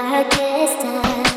I guess time.